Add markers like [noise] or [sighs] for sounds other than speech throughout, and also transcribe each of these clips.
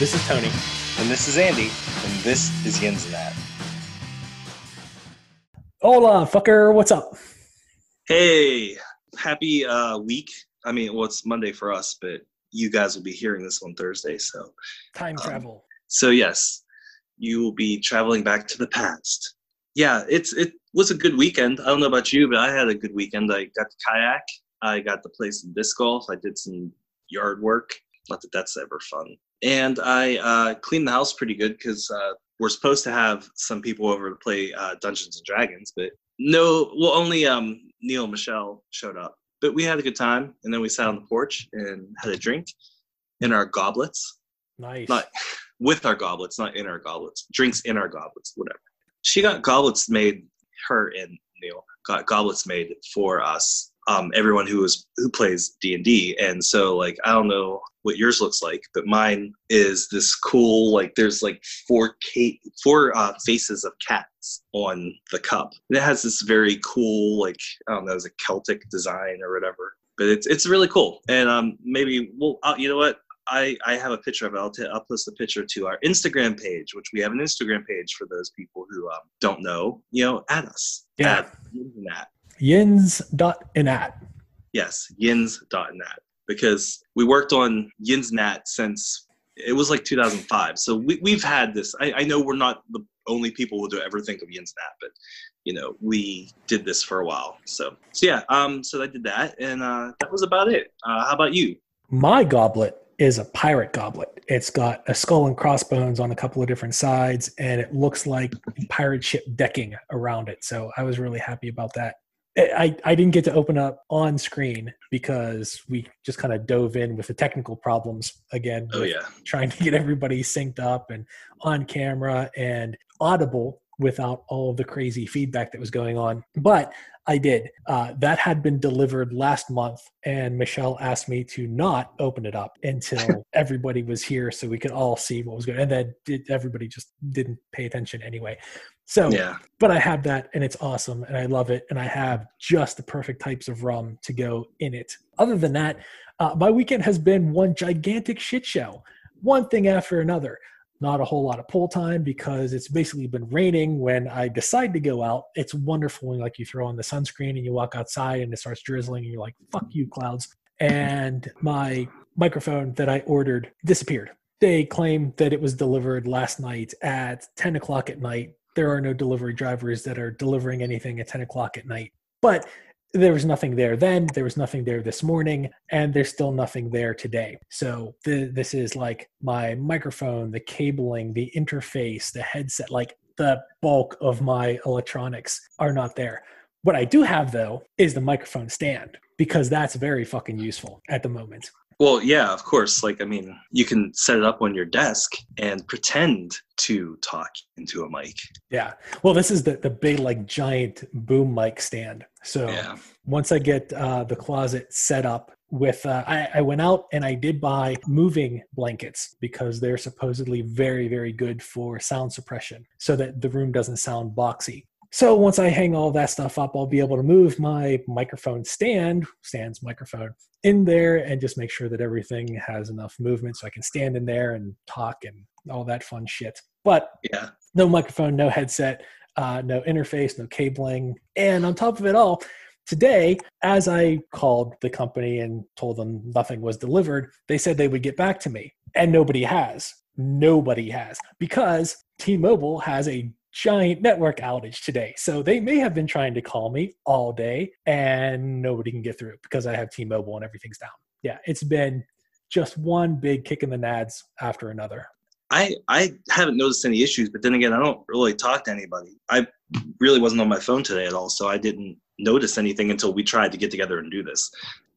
This is Tony. And this is Andy. And this is Yins and That. Hola, fucker. What's up? Hey, happy uh, week. I mean, well, it's Monday for us, but you guys will be hearing this on Thursday. So, Time Um, travel. so yes, you will be traveling back to the past. Yeah, it's it was a good weekend. I don't know about you, but I had a good weekend. I got to kayak. I got to play some disc golf. I did some yard work. Not that that's ever fun. And I uh, cleaned the house pretty good because uh, we're supposed to have some people over to play uh, Dungeons and Dragons, but no, well, only um, Neil and Michelle showed up. But we had a good time, and then we sat on the porch and had a drink in our goblets nice. not [laughs] with our goblets, not in our goblets. Drinks in our goblets, whatever. She got goblets made. Her and Neil got goblets made for us. Um, everyone who is who plays D and D, and so like I don't know what yours looks like, but mine is this cool like there's like four Kate four uh, faces of cats on the cup. And it has this very cool like I don't know, it's a Celtic design or whatever. But it's it's really cool, and um maybe we'll uh, you know what I, I have a picture of it. I'll, t- I'll post the picture to our Instagram page, which we have an Instagram page for those people who um, don't know. You know, add us. Yeah. At. Yins.inat. Yes, yins.net. Because we worked on Yinsnat since it was like 2005. So we, we've had this. I, I know we're not the only people who do ever think of Yinsnat, but you know, we did this for a while. So, so yeah, um, so I did that, and uh, that was about it. Uh, how about you? My goblet is a pirate goblet. It's got a skull and crossbones on a couple of different sides, and it looks like pirate ship decking around it. So I was really happy about that. I, I didn't get to open up on screen because we just kind of dove in with the technical problems again. Oh yeah, trying to get everybody synced up and on camera and audible without all of the crazy feedback that was going on. But I did. Uh, that had been delivered last month, and Michelle asked me to not open it up until [laughs] everybody was here so we could all see what was going. on. And then did, everybody just didn't pay attention anyway. So, yeah. but I have that, and it's awesome, and I love it, and I have just the perfect types of rum to go in it. Other than that, uh, my weekend has been one gigantic shit show, one thing after another. Not a whole lot of pool time because it's basically been raining when I decide to go out. It's wonderful when like you throw on the sunscreen and you walk outside and it starts drizzling and you're like, "Fuck you, clouds!" And my microphone that I ordered disappeared. They claim that it was delivered last night at 10 o'clock at night. There are no delivery drivers that are delivering anything at 10 o'clock at night. But there was nothing there then there was nothing there this morning and there's still nothing there today. So the, this is like my microphone the cabling the interface the headset like the bulk of my electronics are not there. What i do have though is the microphone stand because that's very fucking useful at the moment Well, yeah, of course. Like, I mean, you can set it up on your desk and pretend to talk into a mic. yeah well this is the, the big like giant boom mic stand so Yeah. once I get uh, the closet set up with, uh, I, I went out and I did buy moving blankets because they're supposedly very, very good for sound suppression so that the room doesn't sound boxy. So once I hang all that stuff up, I'll be able to move my microphone stand, stands microphone, in there and just make sure that everything has enough movement so I can stand in there and talk and all that fun shit. But Yeah. no microphone, no headset, uh, no interface, no cabling. And on top of it all, today, as I called the company and told them nothing was delivered, they said they would get back to me. And nobody has. Nobody has. Because T Mobile has a giant network outage today. So they may have been trying to call me all day and nobody can get through because I have T Mobile and everything's down. Yeah, it's been just one big kick in the nads after another. I I haven't noticed any issues, but then again, I don't really talk to anybody. I really wasn't on my phone today at all, so I didn't notice anything until we tried to get together and do this.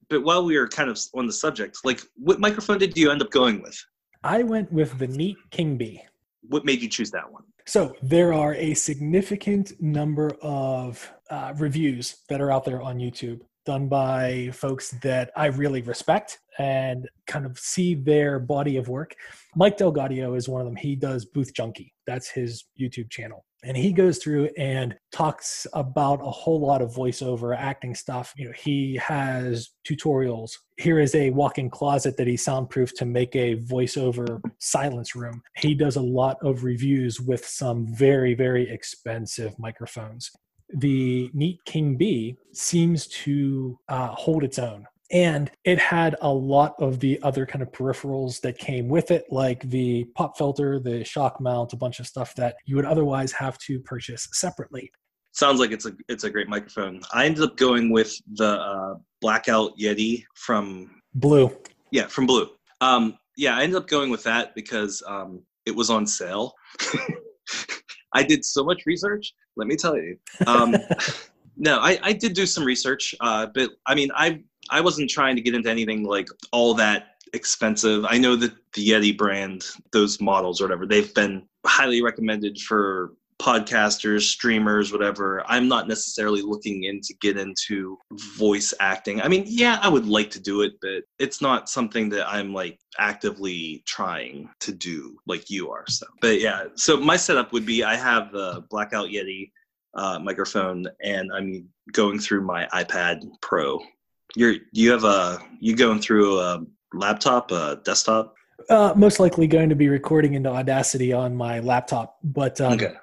But while we were kind of on the subject, like, what microphone did you end up going with? I went with the Neat King Bee. What made you choose that one? So there are a significant number of uh, reviews that are out there on YouTube done by folks that I really respect and kind of see their body of work. Mike DelGaudio is one of them. He does Booth Junkie. That's his YouTube channel. And he goes through and talks about a whole lot of voiceover acting stuff. You know he has tutorials. Here is a walk-in closet that he soundproofed to make a voiceover silence room. He does a lot of reviews with some very very expensive microphones. The Neat King Bee seems to uh, hold its own and it had a lot of the other kind of peripherals that came with it like the pop filter the shock mount a bunch of stuff that you would otherwise have to purchase separately. Sounds like it's a it's a great microphone. I ended up going with the uh, blackout yeti from blue. Yeah from blue. Um, yeah i ended up going with that because um, it was on sale. [laughs] I did so much research let me tell you. Um, [laughs] no I, I did do some research uh, but i mean i I wasn't trying to get into anything like all that expensive. I know that the Yeti brand, those models or whatever, they've been highly recommended for podcasters, streamers, whatever. I'm not necessarily looking in to get into voice acting. I mean, yeah, I would like to do it, but it's not something that I'm like actively trying to do like you are. So, but yeah, so my setup would be I have the Blackout Yeti uh, microphone and I'm going through my iPad Pro you're you have a you going through a laptop, a desktop? Uh, most likely going to be recording into Audacity on my laptop, but um, okay.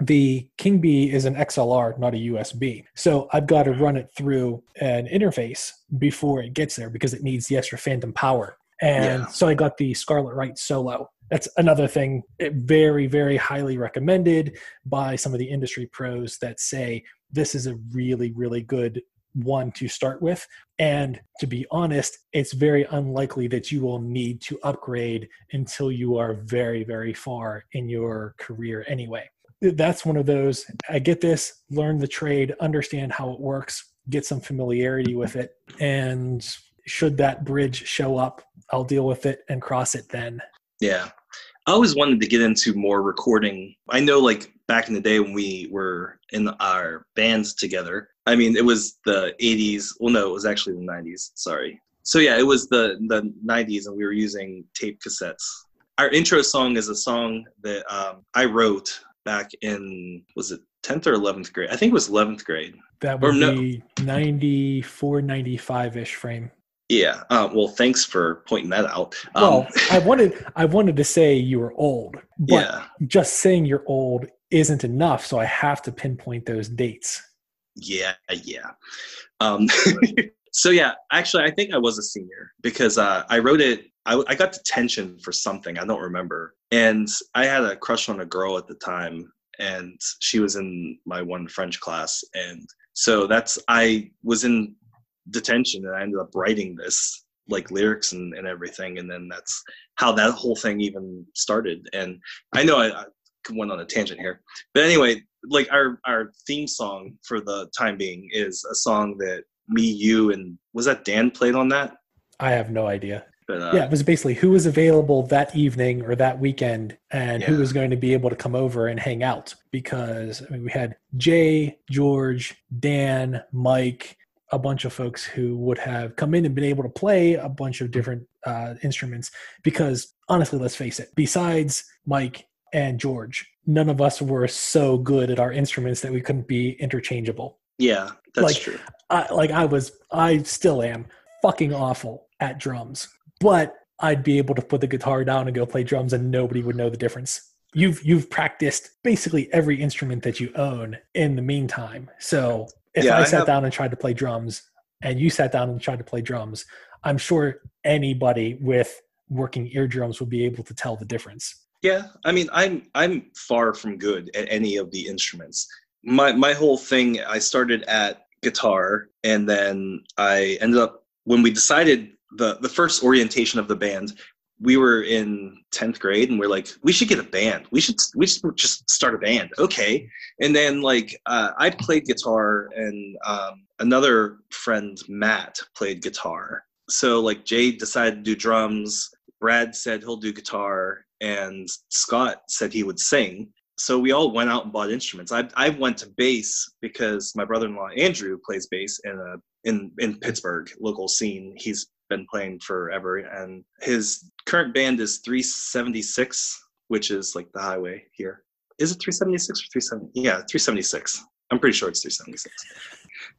the King Bee is an XLR, not a USB. So I've got to run it through an interface before it gets there because it needs the extra phantom power. And yeah. so I got the Scarlett Right Solo. That's another thing, very, very highly recommended by some of the industry pros that say this is a really, really good one to start with. And to be honest, it's very unlikely that you will need to upgrade until you are very, very far in your career anyway. That's one of those. I get this, learn the trade, understand how it works, get some familiarity with it. And should that bridge show up, I'll deal with it and cross it then. Yeah. I always wanted to get into more recording. I know, like back in the day when we were in our bands together, I mean, it was the 80s. Well, no, it was actually the 90s. Sorry. So yeah, it was the the 90s, and we were using tape cassettes. Our intro song is a song that um, I wrote back in was it 10th or 11th grade? I think it was 11th grade. That would or be no. 94, 95 ish frame. Yeah. Uh, well, thanks for pointing that out. Um, well, I [laughs] wanted I wanted to say you were old, but yeah. just saying you're old isn't enough. So I have to pinpoint those dates. Yeah, yeah. Um, [laughs] so yeah, actually, I think I was a senior because uh, I wrote it. I, I got detention for something I don't remember, and I had a crush on a girl at the time, and she was in my one French class, and so that's I was in detention, and I ended up writing this like lyrics and, and everything, and then that's how that whole thing even started. And I know I, I went on a tangent here, but anyway, like our our theme song for the time being is a song that me, you, and was that Dan played on that? I have no idea. But, uh, yeah, it was basically who was available that evening or that weekend and yeah. who was going to be able to come over and hang out. Because I mean, we had Jay, George, Dan, Mike, a bunch of folks who would have come in and been able to play a bunch of different uh, instruments. Because honestly, let's face it, besides Mike and George, none of us were so good at our instruments that we couldn't be interchangeable. Yeah, that's like, true. I, like I was, I still am fucking awful at drums, but I'd be able to put the guitar down and go play drums, and nobody would know the difference. You've you've practiced basically every instrument that you own in the meantime. So if yeah, I, I sat have... down and tried to play drums, and you sat down and tried to play drums, I'm sure anybody with working eardrums would be able to tell the difference. Yeah, I mean, I'm I'm far from good at any of the instruments. My my whole thing, I started at guitar, and then I ended up when we decided the the first orientation of the band. We were in tenth grade, and we're like, we should get a band. We should we should just start a band. Okay, and then like uh, I played guitar, and um, another friend Matt played guitar. So like Jay decided to do drums. Brad said he'll do guitar, and Scott said he would sing. So we all went out and bought instruments. I I went to bass because my brother-in-law Andrew plays bass in a in in Pittsburgh local scene. He's been playing forever, and his current band is 376, which is like the highway here. is it 376 or 370? Yeah, 376. I'm pretty sure it's 376.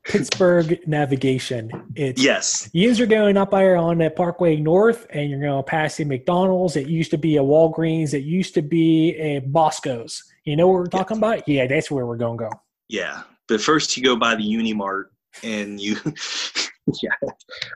Pittsburgh navigation. It's Yes. You are going up there on that Parkway North, and you're going to pass the McDonald's. It used to be a Walgreens. It used to be a Bosco's. You know what we're talking about? Yeah, that's where we're going to go. Yeah. But first you go by the Unimart and you [laughs] Yeah.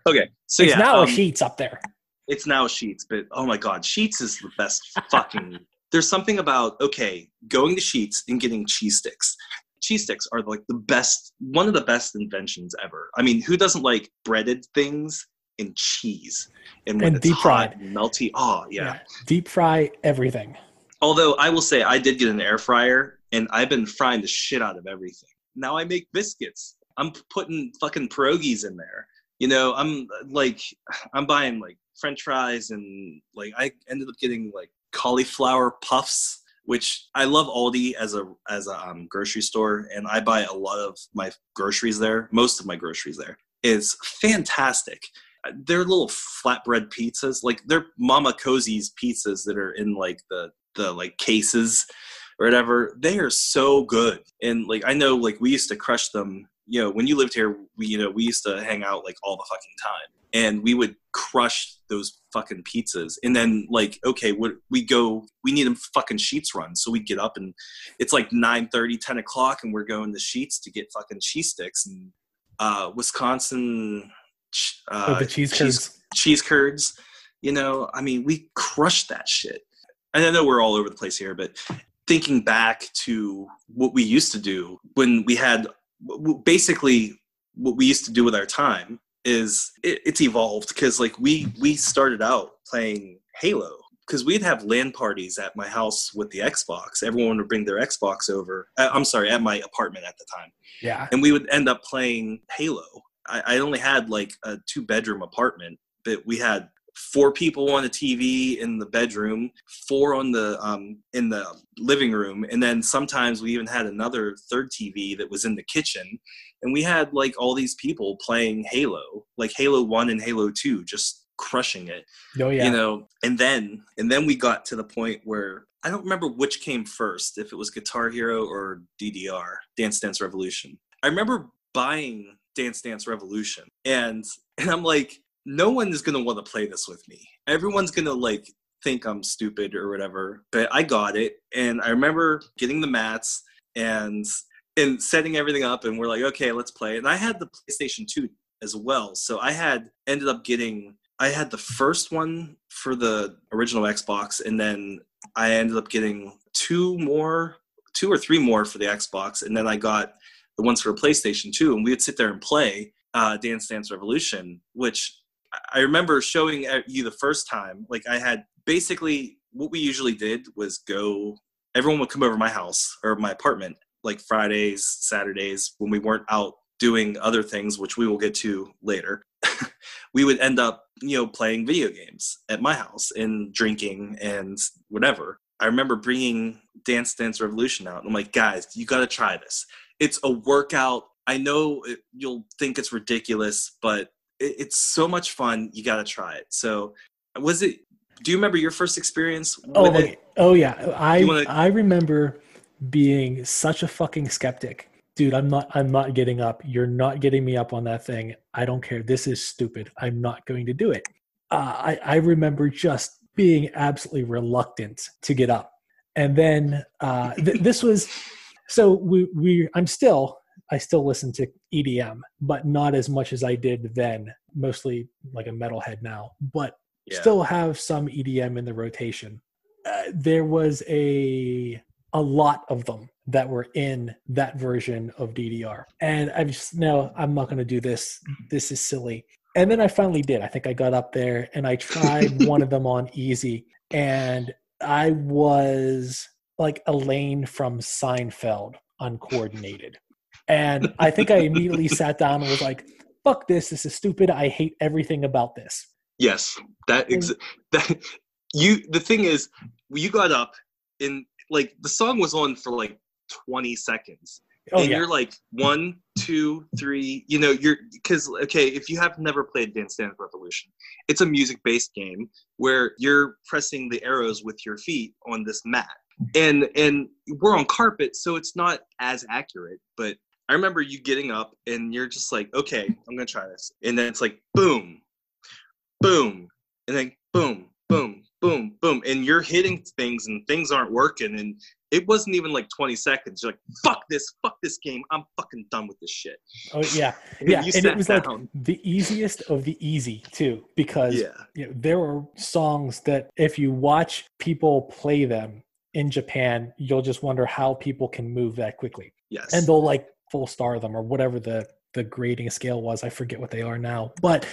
Okay. So it's yeah. now um, a Sheetz up there. it's now Sheetz, but oh my god, Sheetz is the best fucking there's something about okay, going to Sheetz and getting cheese sticks. Cheese sticks are like the best one of the best inventions ever. I mean, who doesn't like breaded things and cheese? And when And it's deep fried. and melty, oh yeah. Deep fry everything. Although I will say I did get an air fryer and I've been frying the shit out of everything. Now I make biscuits. I'm putting fucking pierogies in there. You know, I'm like I'm buying like french fries and like I ended up getting like cauliflower puffs, which I love Aldi as a as a um, grocery store and I buy a lot of my groceries there. Most of my groceries there is fantastic. They're little flatbread pizzas, like they're Mama Cozzi's pizzas that are in like the the like cases or whatever. They are so good, and like I know, like we used to crush them. You know, when you lived here, we you know we used to hang out like all the fucking time, and we would crush those fucking pizzas. And then like, okay, we we go, we need a fucking Sheetz run, so we get up and it's like 9 30, 10 o'clock, and we're going to Sheetz to get fucking cheese sticks and uh, Wisconsin. Uh, With the cheese curds. cheese curds. You know, I mean, we crushed that shit. And I know we're all over the place here, but thinking back to what we used to do when we had basically what we used to do with our time is it, it's evolved because like we we started out playing Halo because we'd have LAN parties at my house with the Xbox. Everyone would bring their Xbox over. Uh, I'm sorry, at my apartment at the time Yeah. and we would end up playing Halo. I, I only had like a two bedroom apartment, but we had four people on a TV in the bedroom, four on the um, in the living room, and then sometimes we even had another third TV that was in the kitchen, and we had like all these people playing Halo, like Halo One and Halo Two, just crushing it Oh yeah. you know and then and then we got to the point where i don't remember which came first if it was guitar hero or ddr dance dance revolution i remember buying dance dance revolution and and i'm like no one is going to want to play this with me. Everyone's going to like think i'm stupid or whatever but i got it and i remember getting the mats and and setting everything up and we're like okay let's play and i had the playstation 2 as well so i had ended up getting I had the first one for the original Xbox, and then I ended up getting two more, two or three more for the Xbox, and then I got the ones for PlayStation 2, and we would sit there and play uh, Dance Dance Revolution, which I remember showing you the first time. Like I had basically what we usually did was go. Everyone would come over my house or my apartment, like Fridays, Saturdays, when we weren't out doing other things, which we will get to later. [laughs] we would end up, you know, playing video games at my house and drinking and whatever. I remember bringing Dance Dance Revolution out. I'm like, guys, you got to try this. It's a workout. I know it, you'll think it's ridiculous, but it, it's so much fun. You got to try it. So, was it? Do you remember your first experience with Oh, okay. oh yeah. I wanna- I remember being such a fucking skeptic. Dude, I'm not I'm not getting up. You're not getting me up on that thing. I don't care. This is stupid. I'm not going to do it. Uh, I I remember just being absolutely reluctant to get up. And then uh, th- this was so we we I'm still I still listen to EDM, but not as much as I did then. Mostly like a metalhead now, but Yeah. still have some EDM in the rotation. Uh, there was a a lot of them that were in that version of DDR, and I just no, I'm not going to do this. This is silly. And then I finally did. I think I got up there and I tried [laughs] one of them on easy, and I was like Elaine from Seinfeld, uncoordinated. And I think I immediately sat down and was like, "Fuck this! This is stupid. I hate everything about this." Yes, that ex- that you. The thing is, you got up and like the song was on for like twenty seconds, Oh and yeah, you're like one, two, three. You know, you're because okay, if you have never played Dance Dance Revolution, it's a music-based game where you're pressing the arrows with your feet on this mat, and and we're on carpet, so it's not as accurate. But I remember you getting up and you're just like, okay, I'm gonna try this, and then it's like boom, boom, and then boom, boom, boom, boom, and you're hitting things and things aren't working, and it wasn't even like 20 seconds. You're like, fuck this, fuck this game. I'm fucking done with this shit. Oh yeah, [laughs] And yeah, and it was down. like the easiest of the easy too, because Yeah. you know, there are songs that if you watch people play them in Japan, you'll just wonder how people can move that quickly, Yes. and they'll like full star them or whatever the the grading scale was. I forget what they are now, but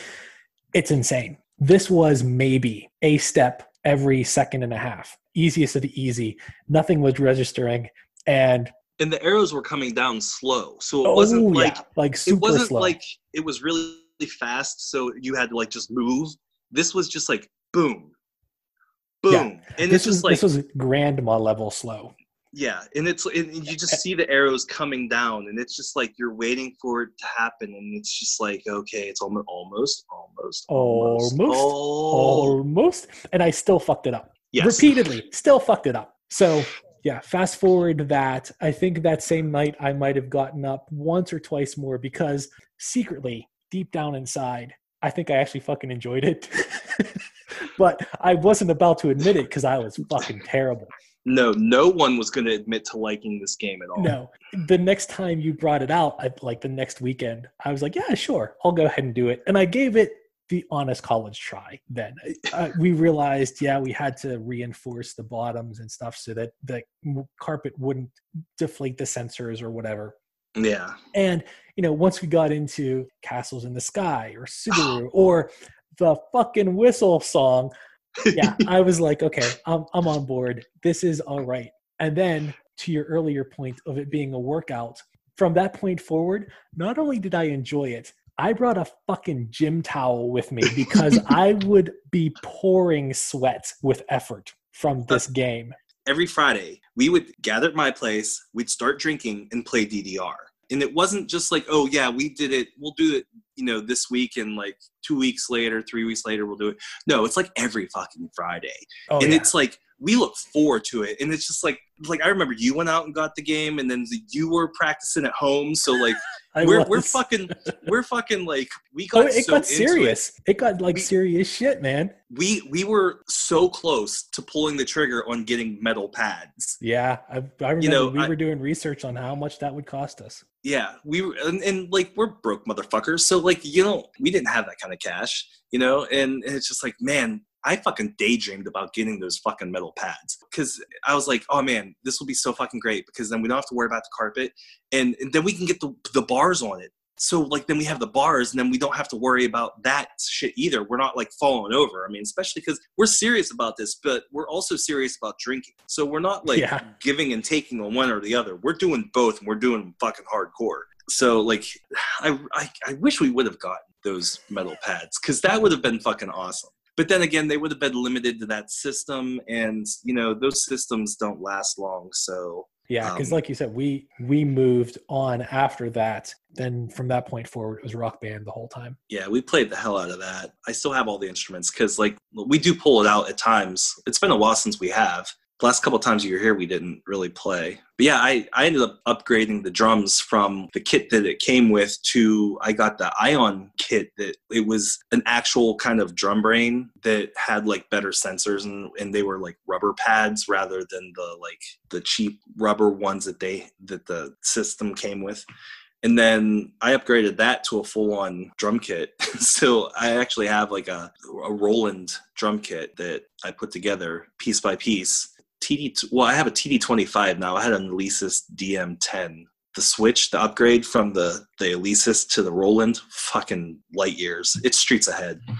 it's insane. This was maybe a step every second and a half, easiest of the easy. Nothing was registering, and and the arrows were coming down slow. So it oh wasn't like yeah, like super it wasn't slow. like it was really fast, so you had to like just move. This was just like boom. Boom. Yeah. And this was like this was grandma level slow. Yeah, and it's and you just [laughs] see the arrows coming down, and it's just like you're waiting for it to happen, and it's just like okay, it's almost, almost, almost, almost, Almost? and i still fucked it up. Yes, repeatedly still fucked it up. So yeah fast forward that. I think that same night i might have gotten up once or twice more because secretly deep down inside i think i actually fucking enjoyed it. [laughs] But i wasn't about to admit it because i was fucking terrible No, no one was going to admit to liking this game at all. no. The next time you brought it out I, like the next weekend i was like yeah sure i'll go ahead and do it. And i gave it the honest college try then. Uh, we realized yeah we had to reinforce the bottoms and stuff so that the carpet wouldn't deflate the sensors or whatever. Yeah, and you know once we got into castles in the sky or [sighs] subaru or the fucking whistle song yeah [laughs] i was like okay I'm, I'm on board this is all right and then to your earlier point of it being a workout from that point forward not only did i enjoy it i brought a fucking gym towel with me because [laughs] i would be pouring sweat with effort from uh, this game every Friday we would gather at my place, we'd start drinking and play DDR. And it wasn't just like, oh yeah, we did it. We'll do it, you know, this week and like two weeks later, three weeks later, we'll do it. No, it's like every fucking Friday. oh, and yeah. it's like we look forward to it. And it's just like like I remember you went out and got the game and then you were practicing at home. So like [laughs] we're we're fucking we're fucking like we oh, got it so got serious. It got like We- serious shit man. We we were so close to pulling the trigger on getting metal pads. yeah i, I remember know, we I- were doing research on how much that would cost us. Yeah, we were, and, and like we're broke motherfuckers, so like you know we didn't have that kind of cash, you know, and, and it's just like man, I fucking daydreamed about getting those fucking metal pads because I was like, oh man, this will be so fucking great because then we don't have to worry about the carpet, and, and then we can get the the bars on it. So like then we have the bars, and then we don't have to worry about that shit either. We're not like falling over. I mean, especially because we're serious about this, but we're also serious about drinking. So we're not like Yeah. giving and taking on one or the other. We're doing both, and we're doing them fucking hardcore. So like, [sighs] I I, I wish we would have gotten those metal pads because that would have been fucking awesome. But then again, they would have been limited to that system, and you know those systems don't last long. So Yeah, because Um, like you said, we we moved on after that. Then from that point forward, it was rock band the whole time. yeah, we played the hell out of that. I still have all the instruments because like we do pull it out at times. It's been a while since we have. Last couple times you were here, we didn't really play. But yeah, I, I ended up upgrading the drums from the kit that it came with to I got the Ion kit that it was an actual kind of drum brain that had like better sensors and, and they were like rubber pads rather than the like the cheap rubber ones that they that the system came with. And then I upgraded that to a full on drum kit. [laughs] so I actually have like a, a Roland drum kit that I put together piece by piece. TD, well, I have a TD25 now. I had an Alesis DM10. The switch, the upgrade from the, the Alesis to the Roland, fucking light years. It's streets ahead. [laughs]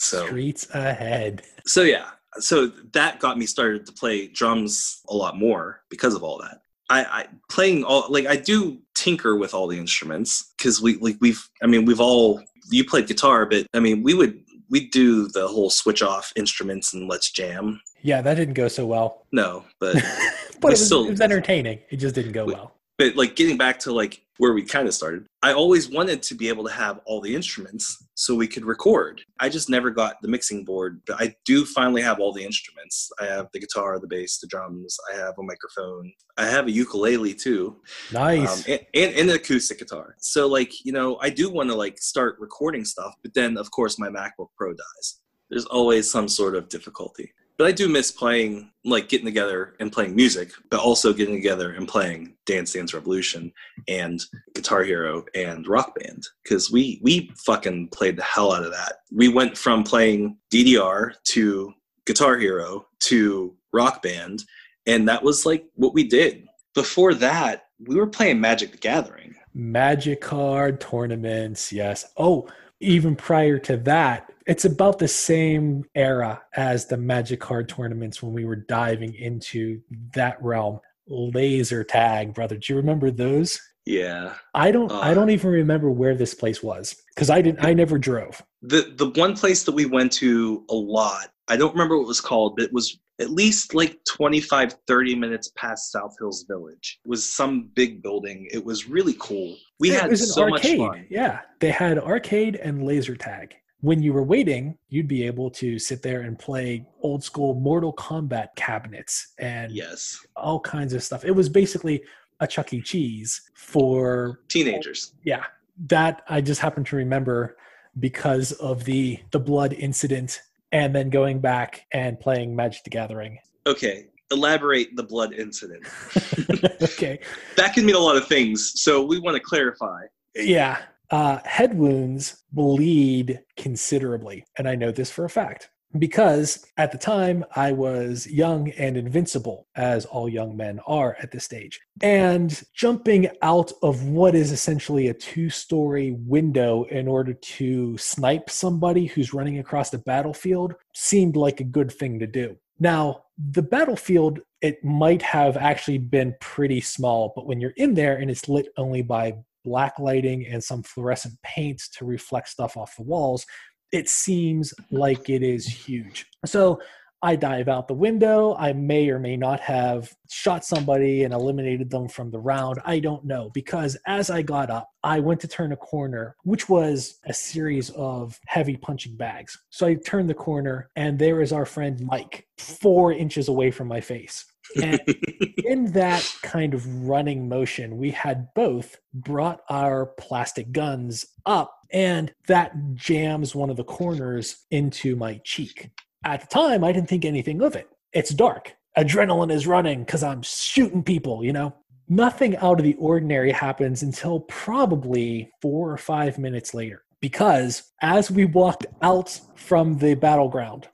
So Streets ahead. so yeah so that got me started to play drums a lot more because of all that i, I playing all like i do tinker with all the instruments because we like we've i mean we've all you played guitar but i mean we would we do the whole switch off instruments and let's jam Yeah, that didn't go so well, no but [laughs] but it was, still- it was entertaining. It just didn't go We- well. but like getting back to like where we kind of started i always wanted to be able to have all the instruments so we could record. I just never got the mixing board, but I do finally have all the instruments. I have the guitar, the bass, the drums. I have a microphone. I have a ukulele too. Nice. Um, and, and, and an acoustic guitar. So like, you know, I do want to like start recording stuff, but then of course my MacBook Pro dies. There's always some sort of difficulty but I do miss playing, like getting together and playing music, but also getting together and playing Dance Dance Revolution and Guitar Hero and Rock Band because we we fucking played the hell out of that. We went from playing DDR to Guitar Hero to Rock Band, and that was like what we did. Before that, we were playing Magic the Gathering. Magic card tournaments, yes. Oh, even prior to that, it's about the same era as the Magic card tournaments when we were diving into that realm. Laser tag, brother. Do you remember those? Yeah. I don't Uh, I don't even remember where this place was because I didn't I never drove. The the one place that we went to a lot, I don't remember what it was called, but it was at least like 25 30 minutes past South Hills Village. It was some big building. It was really cool. We Yeah, had it was an so arcade. much fun. Yeah. They had arcade and laser tag. When you were waiting, you'd be able to sit there and play old school Mortal Kombat cabinets and Yes. all kinds of stuff. It was basically a Chuck E. Cheese for Teenagers. yeah. That I just happen to remember because of the the blood incident and then going back and playing Magic the Gathering. Okay. Elaborate the blood incident. [laughs] okay. That can mean a lot of things. So we want to clarify. Yeah. Uh, head wounds bleed considerably. And I know this for a fact because at the time I was young and invincible, as all young men are at this stage. And jumping out of what is essentially a two story window in order to snipe somebody who's running across the battlefield seemed like a good thing to do. Now, the battlefield, it might have actually been pretty small, but when you're in there and it's lit only by black lighting and some fluorescent paints to reflect stuff off the walls, it seems like it is huge. So I dive out the window. I may or may not have shot somebody and eliminated them from the round. I don't know because as I got up, I went to turn a corner, which was a series of heavy punching bags. So I turned the corner, and there is our friend Mike, four inches away from my face. And [laughs] in that kind of running motion, we had both brought our plastic guns up, and that jams one of the corners into my cheek. At the time, I didn't think anything of it. It's dark. Adrenaline is running because I'm shooting people, you know? Nothing out of the ordinary happens until probably four or five minutes later. Because as we walked out from the battleground,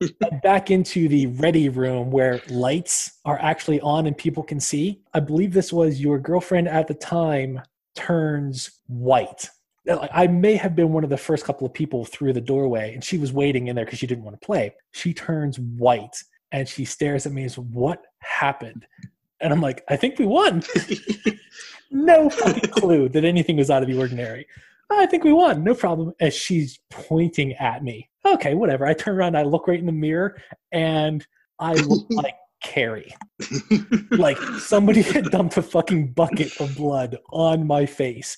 [laughs] back into the ready room where lights are actually on and people can see. I believe this was your girlfriend at the time turns white. I may have been one of the first couple of people through the doorway, and she was waiting in there because she didn't want to play. She turns white and she stares at me and says, What happened? And I'm like, I think we won. [laughs] no fucking clue that anything was out of the ordinary. I think we won, no problem. As she's pointing at me. Okay, whatever. I turn around, I look right in the mirror, and I look [laughs] like Carrie. Like somebody had dumped a fucking bucket of blood on my face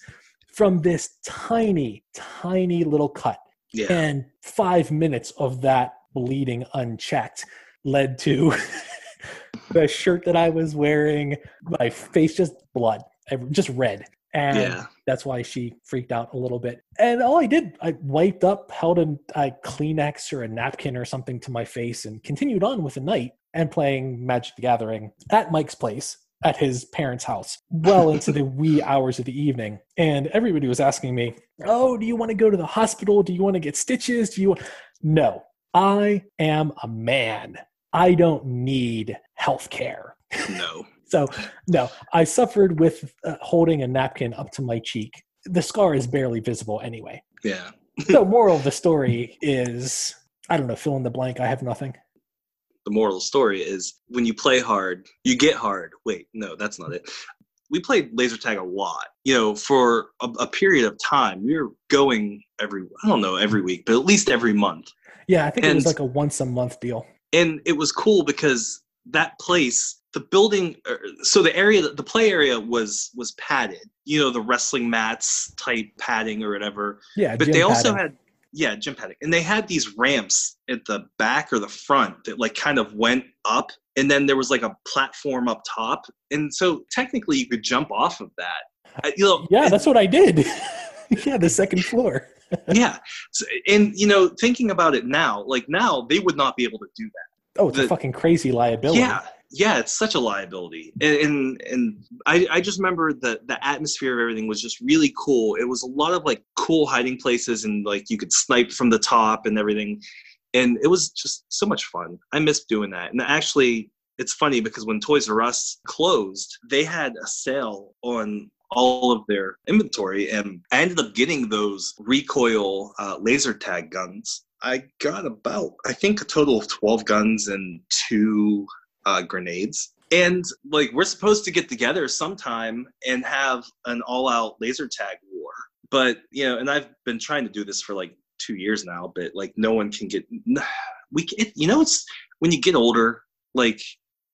from this tiny, tiny little cut. yeah. And five minutes of that bleeding unchecked led to [laughs] the shirt that I was wearing, my face just blood, just red. And Yeah. that's why she freaked out a little bit. And all I did, I wiped up, held a, a Kleenex or a napkin or something to my face, and continued on with the night and playing Magic the Gathering at Mike's place at his parents' house well [laughs] into the wee hours of the evening. And everybody was asking me, Oh, do you want to go to the hospital? Do you want to get stitches? Do you want. No, I am a man. I don't need health care. No. So, no, I suffered with uh, holding a napkin up to my cheek. The scar is barely visible anyway. Yeah. [laughs] So, [laughs] moral of the story is I don't know, fill in the blank. I have nothing. The moral of the story is when you play hard, you get hard. Wait, no, that's not it. We played laser tag a lot. You know, for a, a period of time, we were going every, I don't know, every week, but at least every month. Yeah, I think it was like a once a month deal. And it was cool because that place the building er, so the area the play area was was padded you know the wrestling mats type padding or whatever Yeah, but they also padding. had yeah gym padding and they had these ramps at the back or the front that like kind of went up and then there was like a platform up top and so technically you could jump off of that Uh, you know Yeah, that's what I did. [laughs] yeah, the second floor. [laughs] yeah So- and you know thinking about it now like now they would not be able to do that Oh, it's a The- fucking crazy liability. Yeah, yeah, it's such a liability, and and, and I, I just remember the the atmosphere of everything was just really cool. It was a lot of like cool hiding places, and like you could snipe from the top and everything, and it was just so much fun. I miss doing that, and actually. It's funny because when Toys R Us closed, they had a sale on all of their inventory, and I ended up getting those recoil uh, laser tag guns. I got about, I think, a total of 12 guns and two uh, grenades. And like, we're supposed to get together sometime and have an all out laser tag war. But, you know, and I've been trying to do this for like two years now, but like, no one can get, we, it, you know, it's when you get older, like,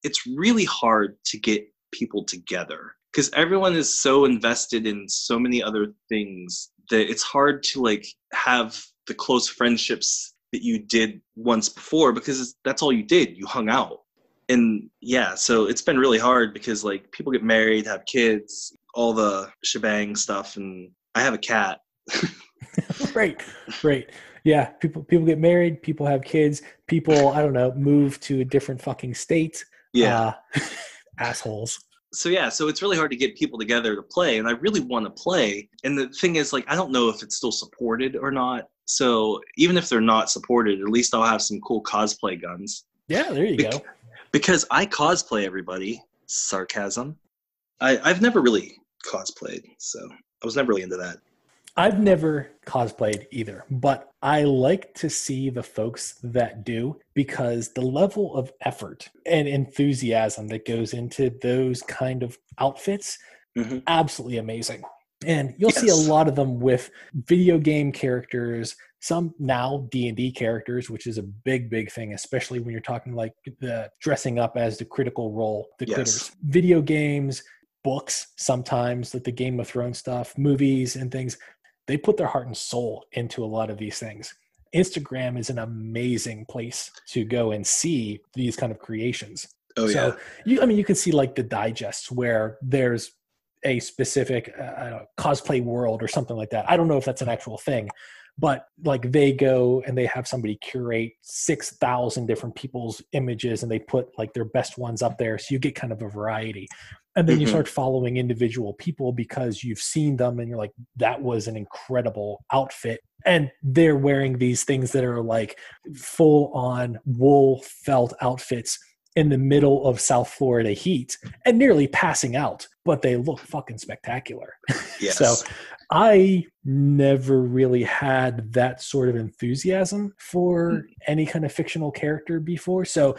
it's really hard to get people together because everyone is so invested in so many other things that it's hard to like have the close friendships that you did once before because that's all you did you hung out and yeah so it's been really hard because like people get married have kids all the shebang stuff and i have a cat [laughs] right, right. Yeah, people people get married, people have kids, people I don't know move to a different fucking state. yeah Uh, [laughs] assholes. so yeah so it's really hard to get people together to play and i really want to play and the thing is like i don't know if it's still supported or not so even if they're not supported at least i'll have some cool cosplay guns Yeah, there you go. Because I cosplay everybody. Sarcasm. I, I've never really cosplayed, so I was never really into that. I've never cosplayed either, but I like to see the folks that do because the level of effort and enthusiasm that goes into those kind of outfits Mhm. absolutely amazing. And you'll see a lot of them with video game characters, some now D&D characters, which is a big big thing especially when you're talking like the dressing up as the critical role, the Yes. critters. Video games, books sometimes like the Game of Thrones stuff, movies and things they put their heart and soul into a lot of these things. Instagram is an amazing place to go and see these kind of creations. Oh so yeah, you, I mean, you can see like the digests where there's a specific uh, know, cosplay world or something like that. I don't know if that's an actual thing, but like they go and they have somebody curate 6,000 different people's images and they put like their best ones up there. So you get kind of a variety. And then you Mhm. start following individual people because you've seen them and you're like, that was an incredible outfit. And they're wearing these things that are like full on wool felt outfits in the middle of South Florida heat and nearly passing out, but they look fucking spectacular. [laughs] yes. So I never really had that sort of enthusiasm for Hmm. any kind of fictional character before. So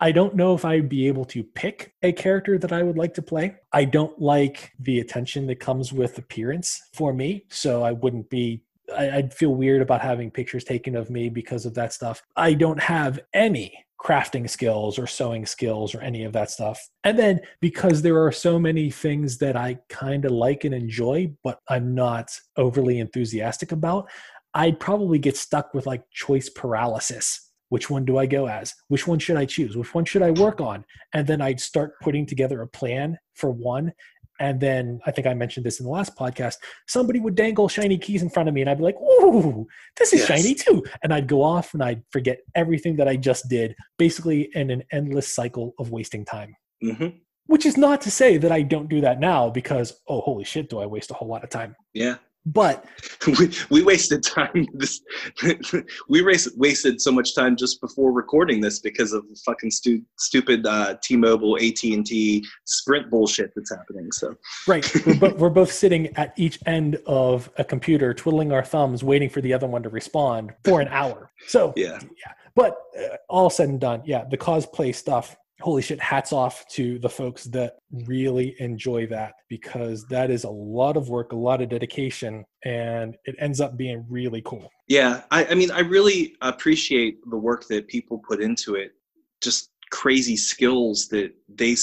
I don't know if I'd be able to pick a character that I would like to play. I don't like the attention that comes with appearance for me. So I wouldn't be, I, I'd feel weird about having pictures taken of me because of that stuff. I don't have any crafting skills or sewing skills or any of that stuff. And then because there are so many things that I kind of like and enjoy, but I'm not overly enthusiastic about, I'd probably get stuck with like choice paralysis. Which one do I go as? Which one should I choose? Which one should I work on? And then I'd start putting together a plan for one. And then I think I mentioned this in the last podcast. Somebody would dangle shiny keys in front of me, and I'd be like, "Ooh, this is Yes. shiny too!" And I'd go off and I'd forget everything that I just did, basically in an endless cycle of wasting time. hmm Which is not to say that I don't do that now, because oh, holy shit, do I waste a whole lot of time? Yeah, But [laughs] we, we wasted time. [laughs] This [laughs] we race, wasted so much time just before recording this because of fucking stu- stupid uh, T-Mobile, AT and T, Sprint bullshit that's happening. So right, we're, bo- we're both sitting at each end of a computer, twiddling our thumbs, waiting for the other one to respond for an hour. So yeah, yeah. But uh, all said and done, yeah, the cosplay stuff. Holy shit! Hats off to the folks that really enjoy that because that is a lot of work, a lot of dedication, and it ends up being really cool. yeah. I, I mean, I really appreciate the work that people put into it. Just crazy skills that they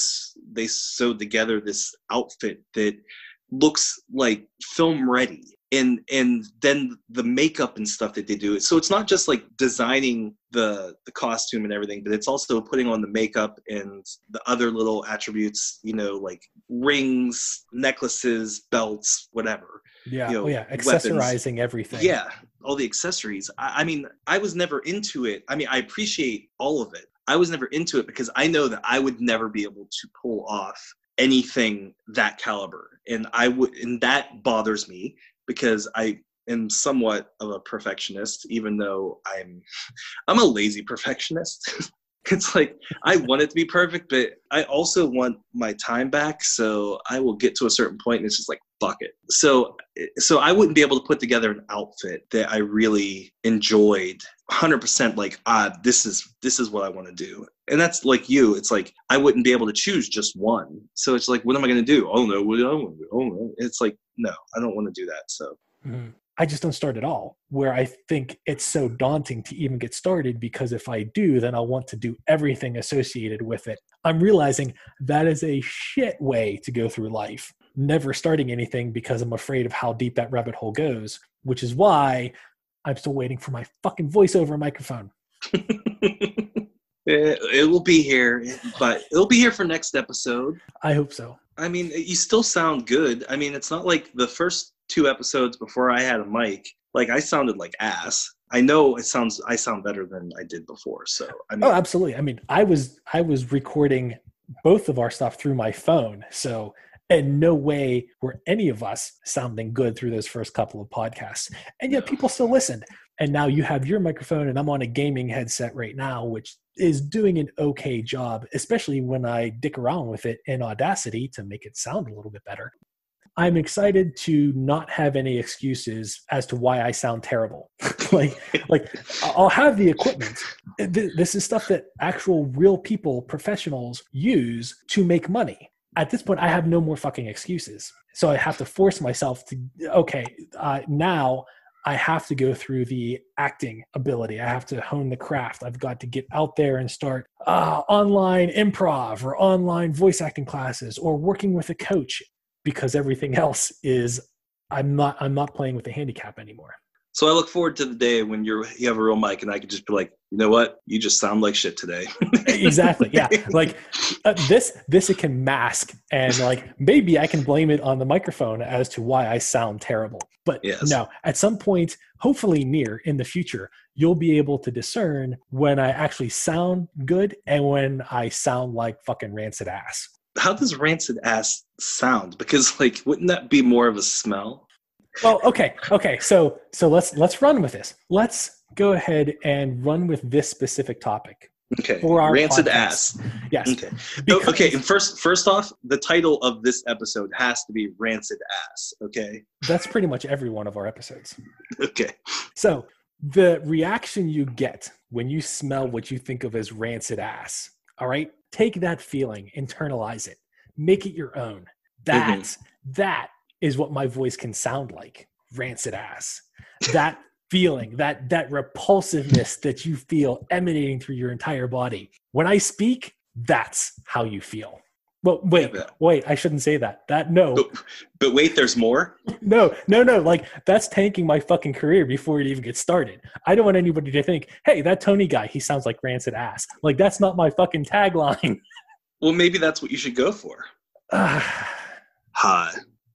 they sewed together this outfit that looks like film ready and and then the makeup and stuff that they do so it's not just like designing the the costume and everything but it's also putting on the makeup and the other little attributes you know like rings necklaces belts whatever Yeah. you know, oh, yeah. weapons. Accessorizing everything. yeah all the accessories I, I mean i was never into it i mean i appreciate all of it i was never into it because i know that i would never be able to pull off anything that caliber and i would and that bothers me because i am somewhat of a perfectionist even though i'm [laughs] i'm a lazy perfectionist [laughs] [laughs] it's like i want it to be perfect but i also want my time back so i will get to a certain point and it's just like fuck it. So so i wouldn't be able to put together an outfit that i really enjoyed 100% like ah this is this is what i want to do. And that's like you it's like i wouldn't be able to choose just one. So it's like what am i going to do? Oh no what do i want to do? Oh no it's like no i don't want to do that so. Mhm. I just don't start at all. Where I think it's so daunting to even get started because if I do, then I'll want to do everything associated with it. I'm realizing that is a shit way to go through life. Never starting anything because I'm afraid of how deep that rabbit hole goes, which is why I'm still waiting for my fucking voiceover microphone. [laughs] it, it will be here but it'll be here for next episode I hope so. I mean, you still sound good. I mean, it's not like the first two episodes before I had a mic. Like I sounded like ass. I know it sounds. I sound better than I did before. So I mean, Oh, absolutely. I mean, I was I was recording both of our stuff through my phone, so in no way were any of us sounding good through those first couple of podcasts, and yet people still listened. And now you have your microphone, and I'm on a gaming headset right now, which is doing an okay job, especially when I dick around with it in Audacity to make it sound a little bit better. I'm excited to not have any excuses as to why I sound terrible. [laughs] like, like I'll have the equipment. This is stuff that actual real people, professionals use to make money. At this point, I have no more fucking excuses. So I have to force myself to, okay, uh, now I have to go through the acting ability. I have to hone the craft. I've got to get out there and start uh, online improv or online voice acting classes or working with a coach because everything else is I'm not I'm not playing with a handicap anymore. so I look forward to the day when you're you have a real mic and I could just be like, you know what, you just sound like shit today. [laughs] exactly yeah [laughs] like uh, this this it can mask and like maybe i can blame it on the microphone as to why i sound terrible but Yes. no at some point hopefully near in the future you'll be able to discern when i actually sound good and when i sound like fucking rancid ass How does rancid ass sound? Because like, wouldn't that be more of a smell? well okay okay so so let's let's run with this let's go ahead and run with this specific topic Okay, For our rancid podcast. ass. yes Okay. Oh, because- okay. And first, first off, the title of this episode has to be "Rancid Ass." Okay. that's pretty much every one of our episodes Okay. So the reaction you get when you smell what you think of as rancid ass, all right, take that feeling, internalize it, make it your own. That mm-hmm. that is what my voice can sound like, rancid ass. That feeling, that that repulsiveness that you feel emanating through your entire body. When I speak, that's how you feel. Well, wait, Yeah. wait, I shouldn't say that. That no, But, but wait, there's more. no, no, no. Like that's tanking my fucking career before it even gets started. I don't want anybody to think, hey, that Tony guy, he sounds like rancid ass. Like that's not my fucking tagline. [laughs] Well, maybe that's what you should go for. [sighs] Hi,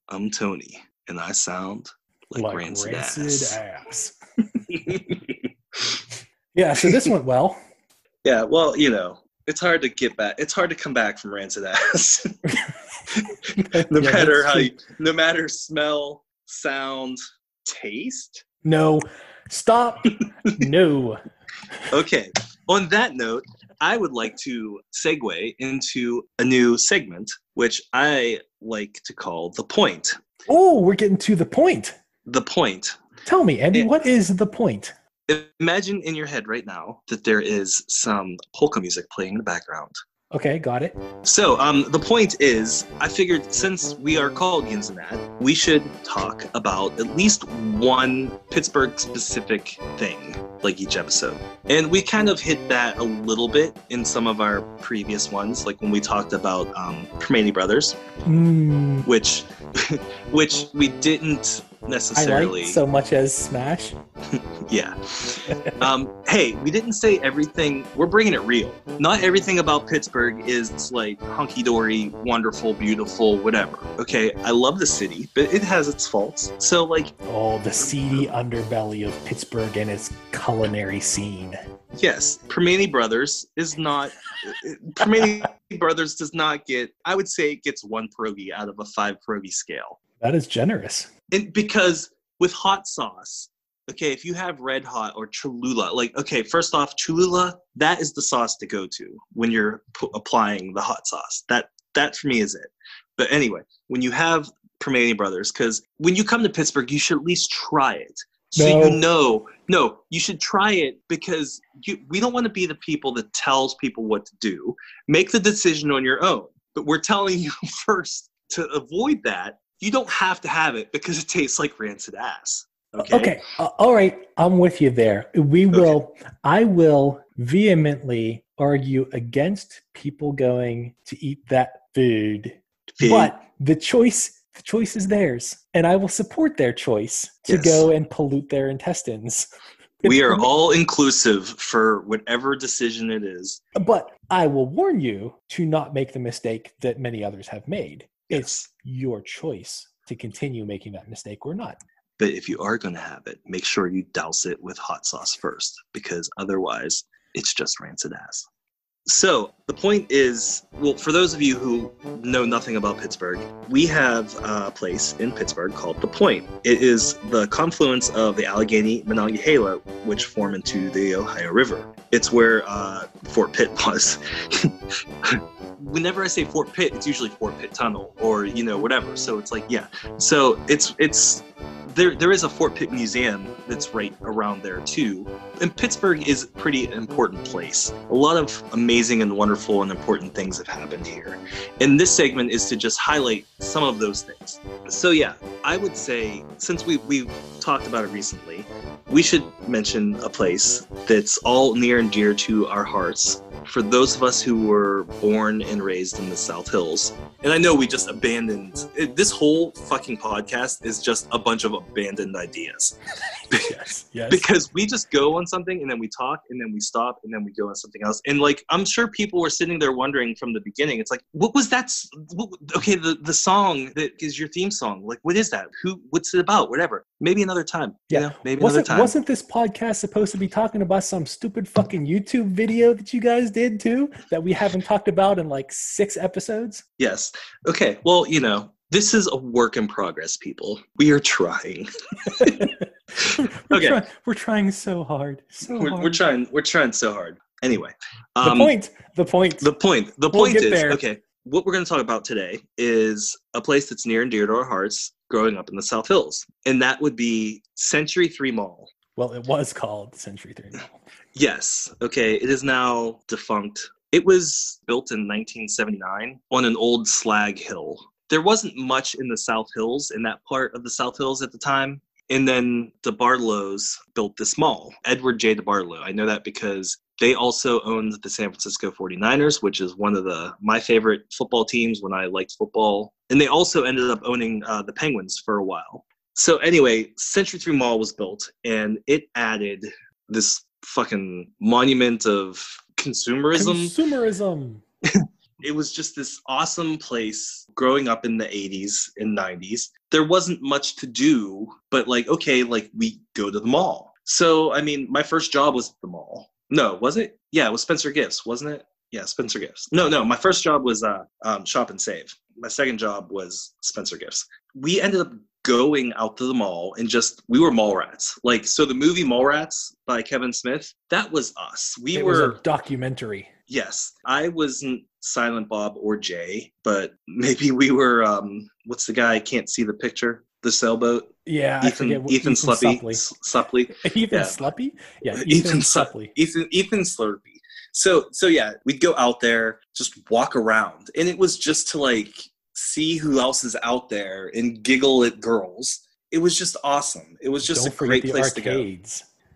I'm Tony, and I sound like, like rancid, rancid ass. ass. [laughs] Yeah, so this went well. [laughs] yeah. Well, you know, it's hard to get back. It's hard to come back from rancid ass. [laughs] [laughs] no Yeah, matter how, you, no matter smell, sound, taste. No, stop. [laughs] no. Okay. On that note, I would like to segue into a new segment, which I like to call the point. Oh, we're getting to the point. The point. Tell me, Andy, what is the point? Imagine in your head right now that there is some polka music playing in the background. Okay, got it. So, um, the point is, I figured since we are called Yins and That, we should talk about at least one Pittsburgh specific thing. like each episode. And we kind of hit that a little bit in some of our previous ones, like when we talked about um, Primanti Brothers, Mm, which [laughs] which we didn't I necessarily. like so much as Smash. [laughs] yeah. Um, hey, we didn't say everything. We're bringing it real. Not everything about Pittsburgh is like hunky dory, wonderful, beautiful, whatever. Okay, I love the city, but it has its faults. So, like, Oh, the seedy underbelly of Pittsburgh and its culinary scene. yes, Primanti Brothers is not. Primanti [laughs] Brothers does not get. I would say it gets one pierogi out of a five pierogi scale. That is generous. And because with hot sauce okay if you have red hot or cholula like okay first off cholula that is the sauce to go to when you're pu- applying the hot sauce. That that for me is it. But anyway when you have Primanti brothers because when you come to pittsburgh you should at least try it. So No. you know no you should try it because you, we don't want to be the people that tells people what to do. Make the decision on your own. But we're telling you [laughs] first to avoid that you don't have to have it because it tastes like rancid ass. Okay. Okay. uh, all right. I'm with you there. We will, I will vehemently argue against people going to eat that food, Pig. but the choice, the choice is theirs. And I will support their choice to Yes. go and pollute their intestines. [laughs] we are all inclusive for whatever decision it is. But I will warn you to not make the mistake that many others have made. It's your choice to continue making that mistake or not. But if you are going to have it, make sure you douse it with hot sauce first because otherwise it's just rancid ass. So the point is, well, for those of you who know nothing about Pittsburgh, we have a place in Pittsburgh called The Point. It is the confluence of the Allegheny Monongahela, which form into the Ohio River. It's where uh, Fort Pitt was. [laughs] Whenever I say Fort Pitt, it's usually Fort Pitt Tunnel or you know whatever. So it's like yeah. So it's it's there there is a Fort Pitt museum that's right around there too. And Pittsburgh is a pretty important place. A lot of amazing and wonderful and important things have happened here. And this segment is to just highlight some of those things. So yeah, I would say since we we talked about it recently, we should mention a place that's all near and dear to our hearts for those of us who were born and raised in the South Hills. And I know we just abandoned it, this whole fucking podcast is just a bunch of abandoned ideas [laughs] Yes. Yes. because we just go on something and then we talk and then we stop and then we go on something else. And like I'm sure people were sitting there wondering from the beginning, it's like, what was that? What, okay, the the song that is your theme song. Like, what is that? Who? What's it about? Whatever. Maybe another time. Yeah. You know, maybe wasn't, another time. wasn't this podcast supposed to be talking about some stupid fucking YouTube video that you guys did too that we haven't talked about in like six episodes? Yes. Okay. Well, you know, this is a work in progress, people. We are trying. [laughs] we're, Okay. try- we're trying so hard. So We're, hard. we're trying. We're trying so hard. Anyway, the um, point. The point. The point. The We'll point is there. okay. What we're going to talk about today is a place that's near and dear to our hearts, growing up in the South Hills, and that would be Century Three Mall. well, it was called Century Three. Mall. Yes. Okay. It is now defunct. It was built in 1979 on an old slag hill. There wasn't much in the South Hills in that part of the South Hills at the time. And then the Barlows built this mall. Edward J. DeBartolo. I know that because they also owned the San Francisco 49ers, which is one of the my favorite football teams when I liked football. And they also ended up owning uh, the Penguins for a while. So anyway, Century 3 Mall was built and it added this fucking monument of consumerism. Consumerism. [laughs] it was just this awesome place growing up in the 80s and 90s. There wasn't much to do, but like, okay, like we go to the mall. So, I mean, my first job was at the mall. No, was it? Yeah, it was Spencer Gifts, wasn't it? Yeah, Spencer Gifts. No, no, my first job was uh, um, Shop and Save. My second job was Spencer Gifts. We ended up going out to the mall and just we were mall rats. Like so, the movie Mallrats by Kevin Smith. That was us. We it were was a documentary. Yes, I wasn't Silent Bob or Jay, but [laughs] maybe we were. Um, what's the guy? I can't see the picture. The sailboat. Yeah, Ethan. forget Ethan Suplee. [laughs] Ethan Yeah. Suplee. Yeah, [laughs] Ethan, Ethan Ethan. Ethan Slurpee. So so yeah, we'd go out there, just walk around, and it was just to like see who else is out there and giggle at girls. It was just awesome. It was just Don't a great place to go.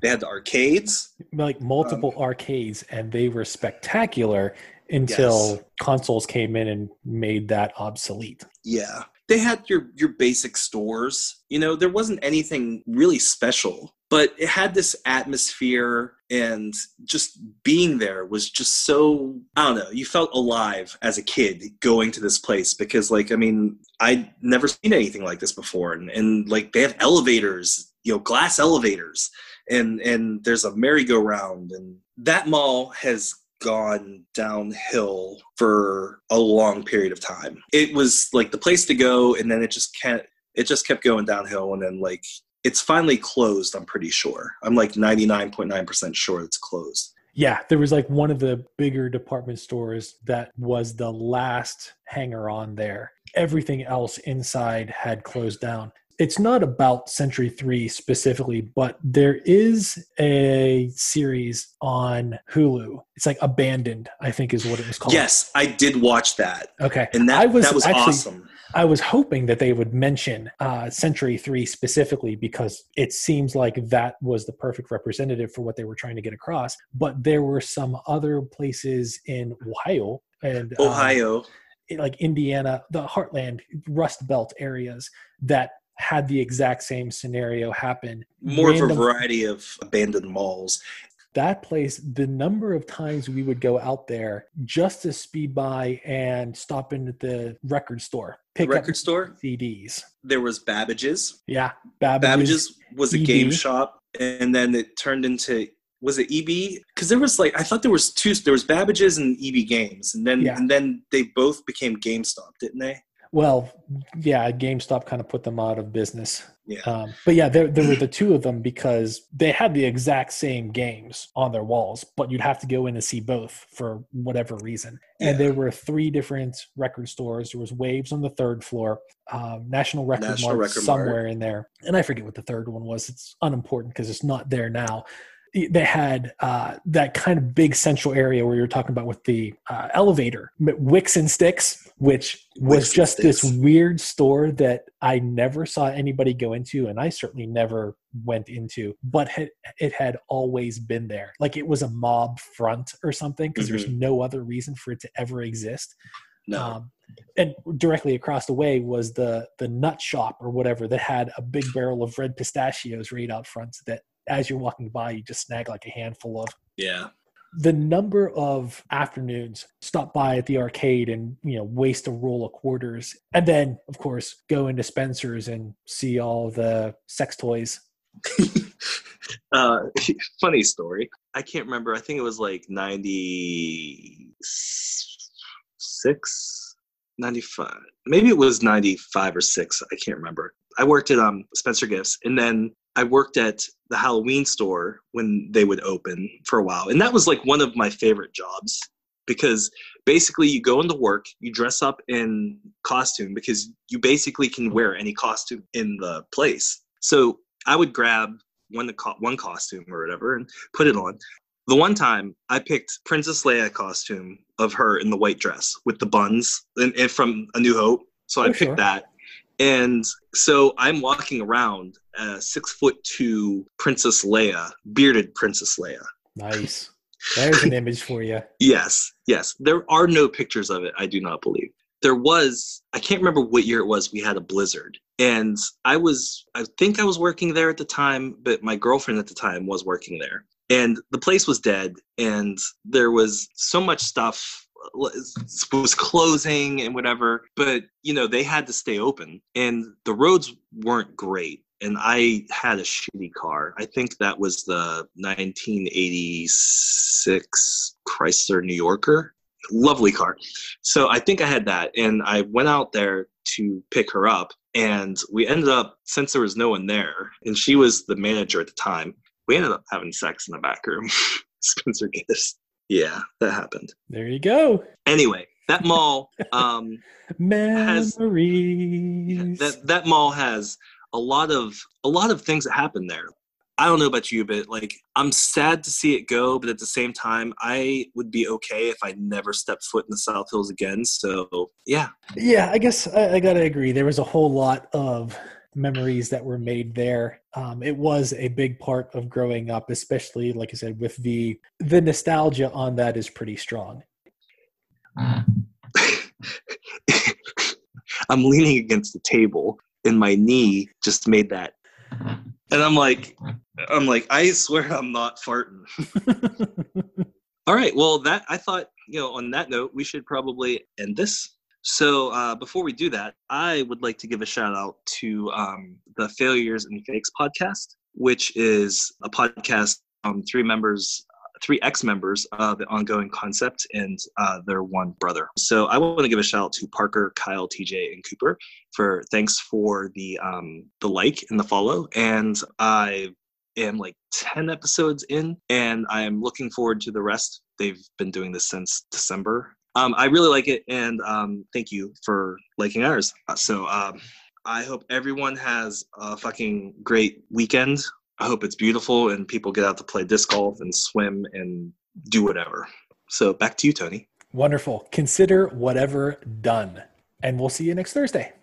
They had the arcades. like multiple um, arcades and they were spectacular until Yes. consoles came in and made that obsolete. Yeah. They had your your basic stores. You know, there wasn't anything really special, but it had this atmosphere and just being there was just so I don't know, you felt alive as a kid going to this place because like I mean, I'd never seen anything like this before and, and like they have elevators, you know, glass elevators and and there's a merry-go-round and that mall has gone downhill for a long period of time. It was like the place to go, and then it just can't. It just kept going downhill, and then like it's finally closed. I'm pretty sure. I'm like 99.9 percent sure it's closed. Yeah, there was like one of the bigger department stores that was the last hanger on there. Everything else inside had closed down. It's not about Century 3 specifically, but there is a series on Hulu. It's like Abandoned, I think is what it was called. Yes, I did watch that, Okay. and that I was that was actually- awesome. I was hoping that they would mention uh, Century 3 specifically because it seems like that was the perfect representative for what they were trying to get across. But there were some other places in Ohio and um, Ohio. like Indiana, the heartland, Rust Belt areas that had the exact same scenario happen. more of a variety of abandoned malls. that place the number of times we would go out there just to speed by and stop in at the record store pick Record up store. cds There was Babbage's. yeah babbage's, Babbage's was a EB. game shop, and then it turned into was it EB? Because there was like I thought there was two. There was Babbage's and EB Games, and then Yeah. and then they both became GameStop, didn't they? Well yeah gamestop kind of put them out of business. Yeah. um, but yeah there, there were the two of them because they had the exact same games on their walls but you'd have to go in and see both for whatever reason. And there were three different record stores. There was waves on the third floor um, national record National mart Record somewhere in there. And i forget what the third one was. It's unimportant because it's not there now they had uh, that kind of big central area where you're talking about with the uh, elevator wicks and sticks which was Wicks just this weird store that i never saw anybody go into and i certainly never went into but had, it had always been there. Like it was a mob front or something because there's no other reason for it to ever exist. No. um, and directly across the way was the the nut shop or whatever that had a big barrel of red pistachios right out front that as you're walking by you just snag like a handful of yeah. the number of afternoons stop by at the arcade and you know waste a roll of quarters and then of course go into spencer's and see all the sex toys [laughs] uh, [laughs] funny story. I can't remember. I think it was like 96, 95. Maybe it was 95 or 6. I can't remember. I worked at um, Spencer Gifts and then I worked at the Halloween store when they would open for a while. And that was like one of my favorite jobs because basically you go into work, you dress up in costume because you basically can wear any costume in the place. So I would grab one one costume or whatever and put it on. The one time I picked Princess Leia costume of her in the white dress with the buns and, and from A New Hope. So I Oh, picked sure. that. And so I'm walking around uh, six foot two Princess Leia, bearded Princess Leia. nice there's an image for you [laughs] Yes, yes. There are no pictures of it, I do not believe. There was, I can't remember what year it was, we had a blizzard. And I was, I think I was working there at the time, but my girlfriend at the time was working there. And the place was dead, and there was so much stuff was closing and whatever but you know they had to stay open and the roads weren't great and i had a shitty car. I think that was the 1986 chrysler new yorker. Lovely car. So i think i had that and i went out there to pick her up and we ended up since there was no one there and she was the manager at the time we ended up having sex in the back room. [laughs] Spencer gifts yeah that happened. There you go. Anyway that mall um [laughs] memories. that that mall has a lot of a lot of things that happen there i don't know about you but like i'm sad to see it go but at the same time i would be okay if i never stepped foot in the south hills again so yeah Yeah, I guess I, I gotta agree. There was a whole lot of memories that were made there. Um, it was a big part of growing up, especially like I said, with the the nostalgia on that is pretty strong. [laughs] I'm leaning against the table and my knee just made that. [laughs] And I'm like, I'm like, I swear I'm not farting. [laughs] All right. Well, that I thought, you know, on that note, we should probably end this. So uh, before we do that, I would like to give a shout out to um, the Failures and Fakes podcast, which is a podcast um, three members three ex-members of the ongoing concept and uh, their one brother. So I want to give a shout out to Parker, Kyle, TJ, and Cooper for thanks for the um, the like and the follow. And I am like 10 episodes in and I'm looking forward to the rest. They've been doing this since December. Um, I really like it and um, thank you for liking ours. So um, I hope everyone has a fucking great weekend. I hope it's beautiful and people get out to play disc golf and swim and do whatever. So back to you, Tony. Wonderful. Consider whatever done. And we'll see you next Thursday.